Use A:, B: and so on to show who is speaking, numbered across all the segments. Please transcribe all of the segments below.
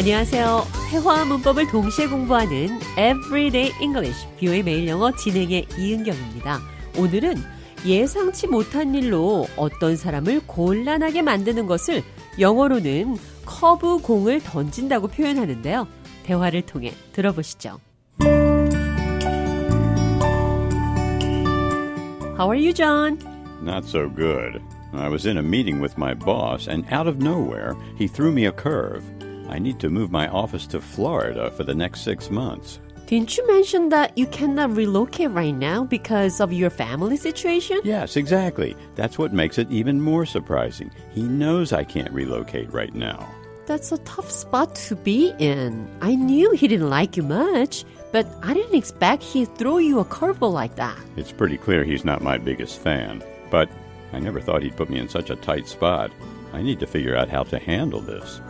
A: 안녕하세요. 회화와 문법을 동시에 공부하는 Everyday English, 뷰의 매일 영어 진행의 이은경입니다. 오늘은 예상치 못한 일로 어떤 사람을 곤란하게 만드는 것을 영어로는 커브 공을 던진다고 표현하는데요. 대화를 통해 들어보시죠. How are you, John?
B: Not so good. I was in a meeting with my boss, and out of nowhere, he threw me a curve. I need to move my office to Florida for the next six months.
A: Didn't you mention that you cannot relocate right now because of your family situation?
B: Yes, exactly. That's what makes it even more surprising. He knows I can't relocate right now.
A: That's a tough spot to be in. I knew he didn't like you much, but I didn't expect he'd throw you a curveball like that.
B: It's pretty clear he's not my biggest fan, but I never thought he'd put me in such a tight spot. I need to figure out how to handle this.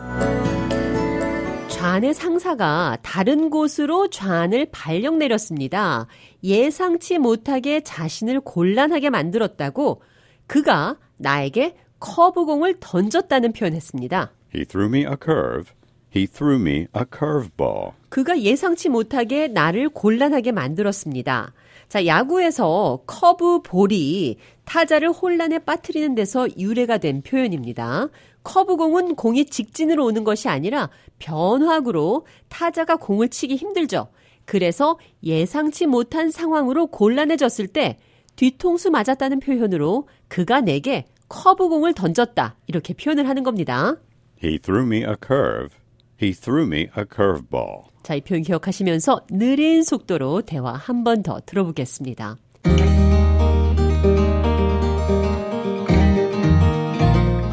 A: 좌안의 상사가 다른 곳으로 좌안을 발령 내렸습니다. 예상치 못하게 자신을 곤란하게 만들었다고 그가 나에게 커브공을 던졌다는 표현했습니다.
B: He threw me a curve. He threw me a curveball.
A: 그가 예상치 못하게 나를 곤란하게 만들었습니다. 자, 야구에서 커브 볼이 타자를 혼란에 빠뜨리는 데서 유래가 된 표현입니다. 커브공은 공이 직진으로 오는 것이 아니라 변화구로 타자가 공을 치기 힘들죠. 그래서 예상치 못한 상황으로 곤란해졌을 때 뒤통수 맞았다는 표현으로 그가 내게 커브공을 던졌다. 이렇게 표현을 하는 겁니다.
B: He threw me a curve. He threw me a curveball.
A: 자, 이 표현 기억하시면서 느린 속도로 대화 한 번 더 들어보겠습니다.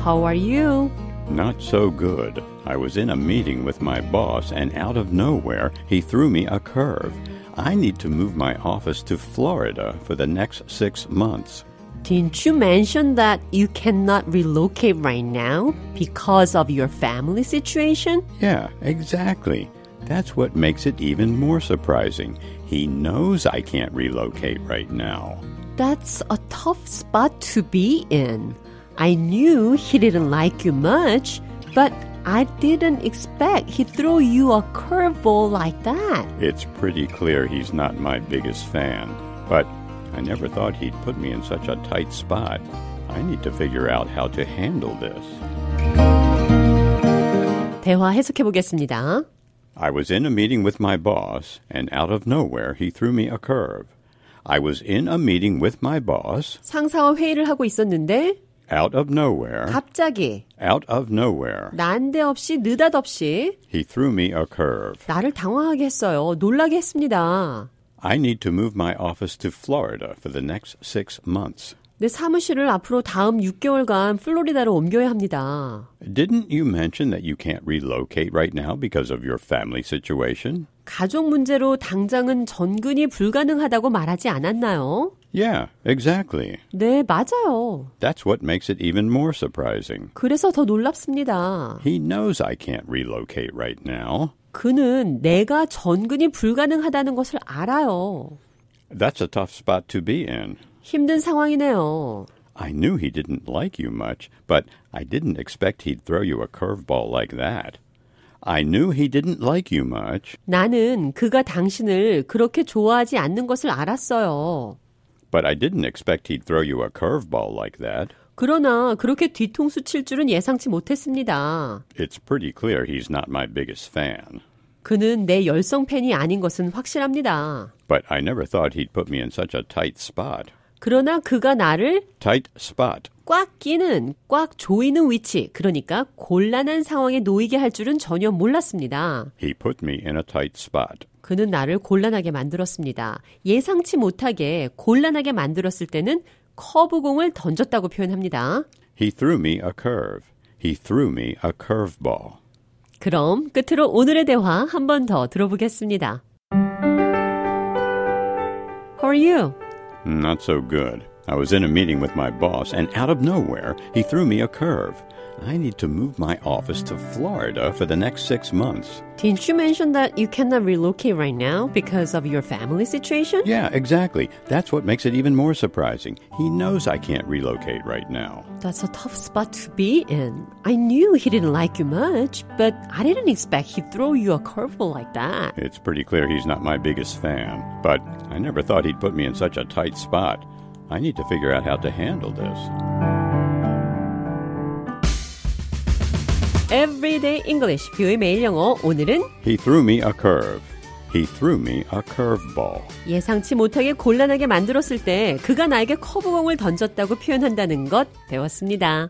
A: How are you?
B: Not so good. I was in a meeting with my boss, and out of nowhere, he threw me a curve. I need to move my office to Florida for the next six months.
A: Didn't you mention that you cannot relocate right now because of your family situation?
B: Yeah, exactly. That's what makes it even more surprising. He knows I can't relocate right now.
A: That's a tough spot to be in. I knew he didn't like you much, but I didn't expect he'd throw you a curveball like that.
B: It's pretty clear he's not my biggest fan, but I never thought he'd put me in such a tight spot. I need to figure out how to handle this.
A: 대화 해석해 보겠습니다.
B: I was in a meeting with my boss, and out of nowhere, he threw me a curve. I was in a meeting with my boss,
A: 상사와 회의를 하고 있었는데
B: out of nowhere,
A: 갑자기
B: out of nowhere,
A: 난데없이 느닷없이
B: he threw me a curve.
A: 나를 당황하게 했어요. 놀라게 했습니다.
B: I need to move my office to Florida for the next six months.
A: 내 사무실을 앞으로 다음 6개월간 플로리다로 옮겨야 합니다.
B: Didn't you mention that you can't relocate right now because of your family situation?
A: 가족 문제로 당장은 전근이 불가능하다고 말하지 않았나요?
B: Yeah, exactly.
A: 네, 맞아요.
B: That's what makes it even more surprising.
A: 그래서 더 놀랍습니다.
B: He knows I can't relocate right now.
A: 그는 내가 전근이 불가능하다는 것을 알아요.
B: That's a tough spot to be in.
A: 힘든 상황이네요.
B: I knew he didn't like you much, but I didn't expect he'd throw you a curveball like that. I knew he didn't like you much,
A: 나는 그가 당신을 그렇게 좋아하지 않는 것을 알았어요.
B: but I didn't expect he'd throw you a curveball like that.
A: 그러나 그렇게 뒤통수 칠 줄은 예상치 못했습니다.
B: It's pretty clear he's not my biggest fan.
A: 그는 내 열성 팬이 아닌 것은 확실합니다.
B: But I never thought he'd put me in such a tight spot.
A: 그러나 그가 나를
B: Tight spot.
A: 꽉 끼는, 꽉 조이는 위치, 그러니까 곤란한 상황에 놓이게 할 줄은 전혀 몰랐습니다.
B: He put me in a tight spot.
A: 그는 나를 곤란하게 만들었습니다. 예상치 못하게 곤란하게 만들었을 때는 커브공을 던졌다고 표현합니다.
B: He threw me a curve. He threw me a curveball.
A: 그럼 끝으로 오늘의 대화 한 번 더 들어보겠습니다. How are you?
B: Not so good. I was in a meeting with my boss, and out of nowhere, he threw me a curve. I need to move my office to Florida for the next six months.
A: Didn't you mention that you cannot relocate right now because of your family situation?
B: Yeah, exactly. That's what makes it even more surprising. He knows I can't relocate right now.
A: That's a tough spot to be in. I knew he didn't like you much, but I didn't expect he'd throw you a curveball like that.
B: It's pretty clear he's not my biggest fan, but I never thought he'd put me in such a tight spot. I need to figure out how to handle this.
A: Everyday English, 뷰의 매일 영어. 오늘은
B: He threw me a curve. He threw me a curveball.
A: 예상치 못하게 곤란하게 만들었을 때 그가 나에게 커브공을 던졌다고 표현한다는 것 배웠습니다.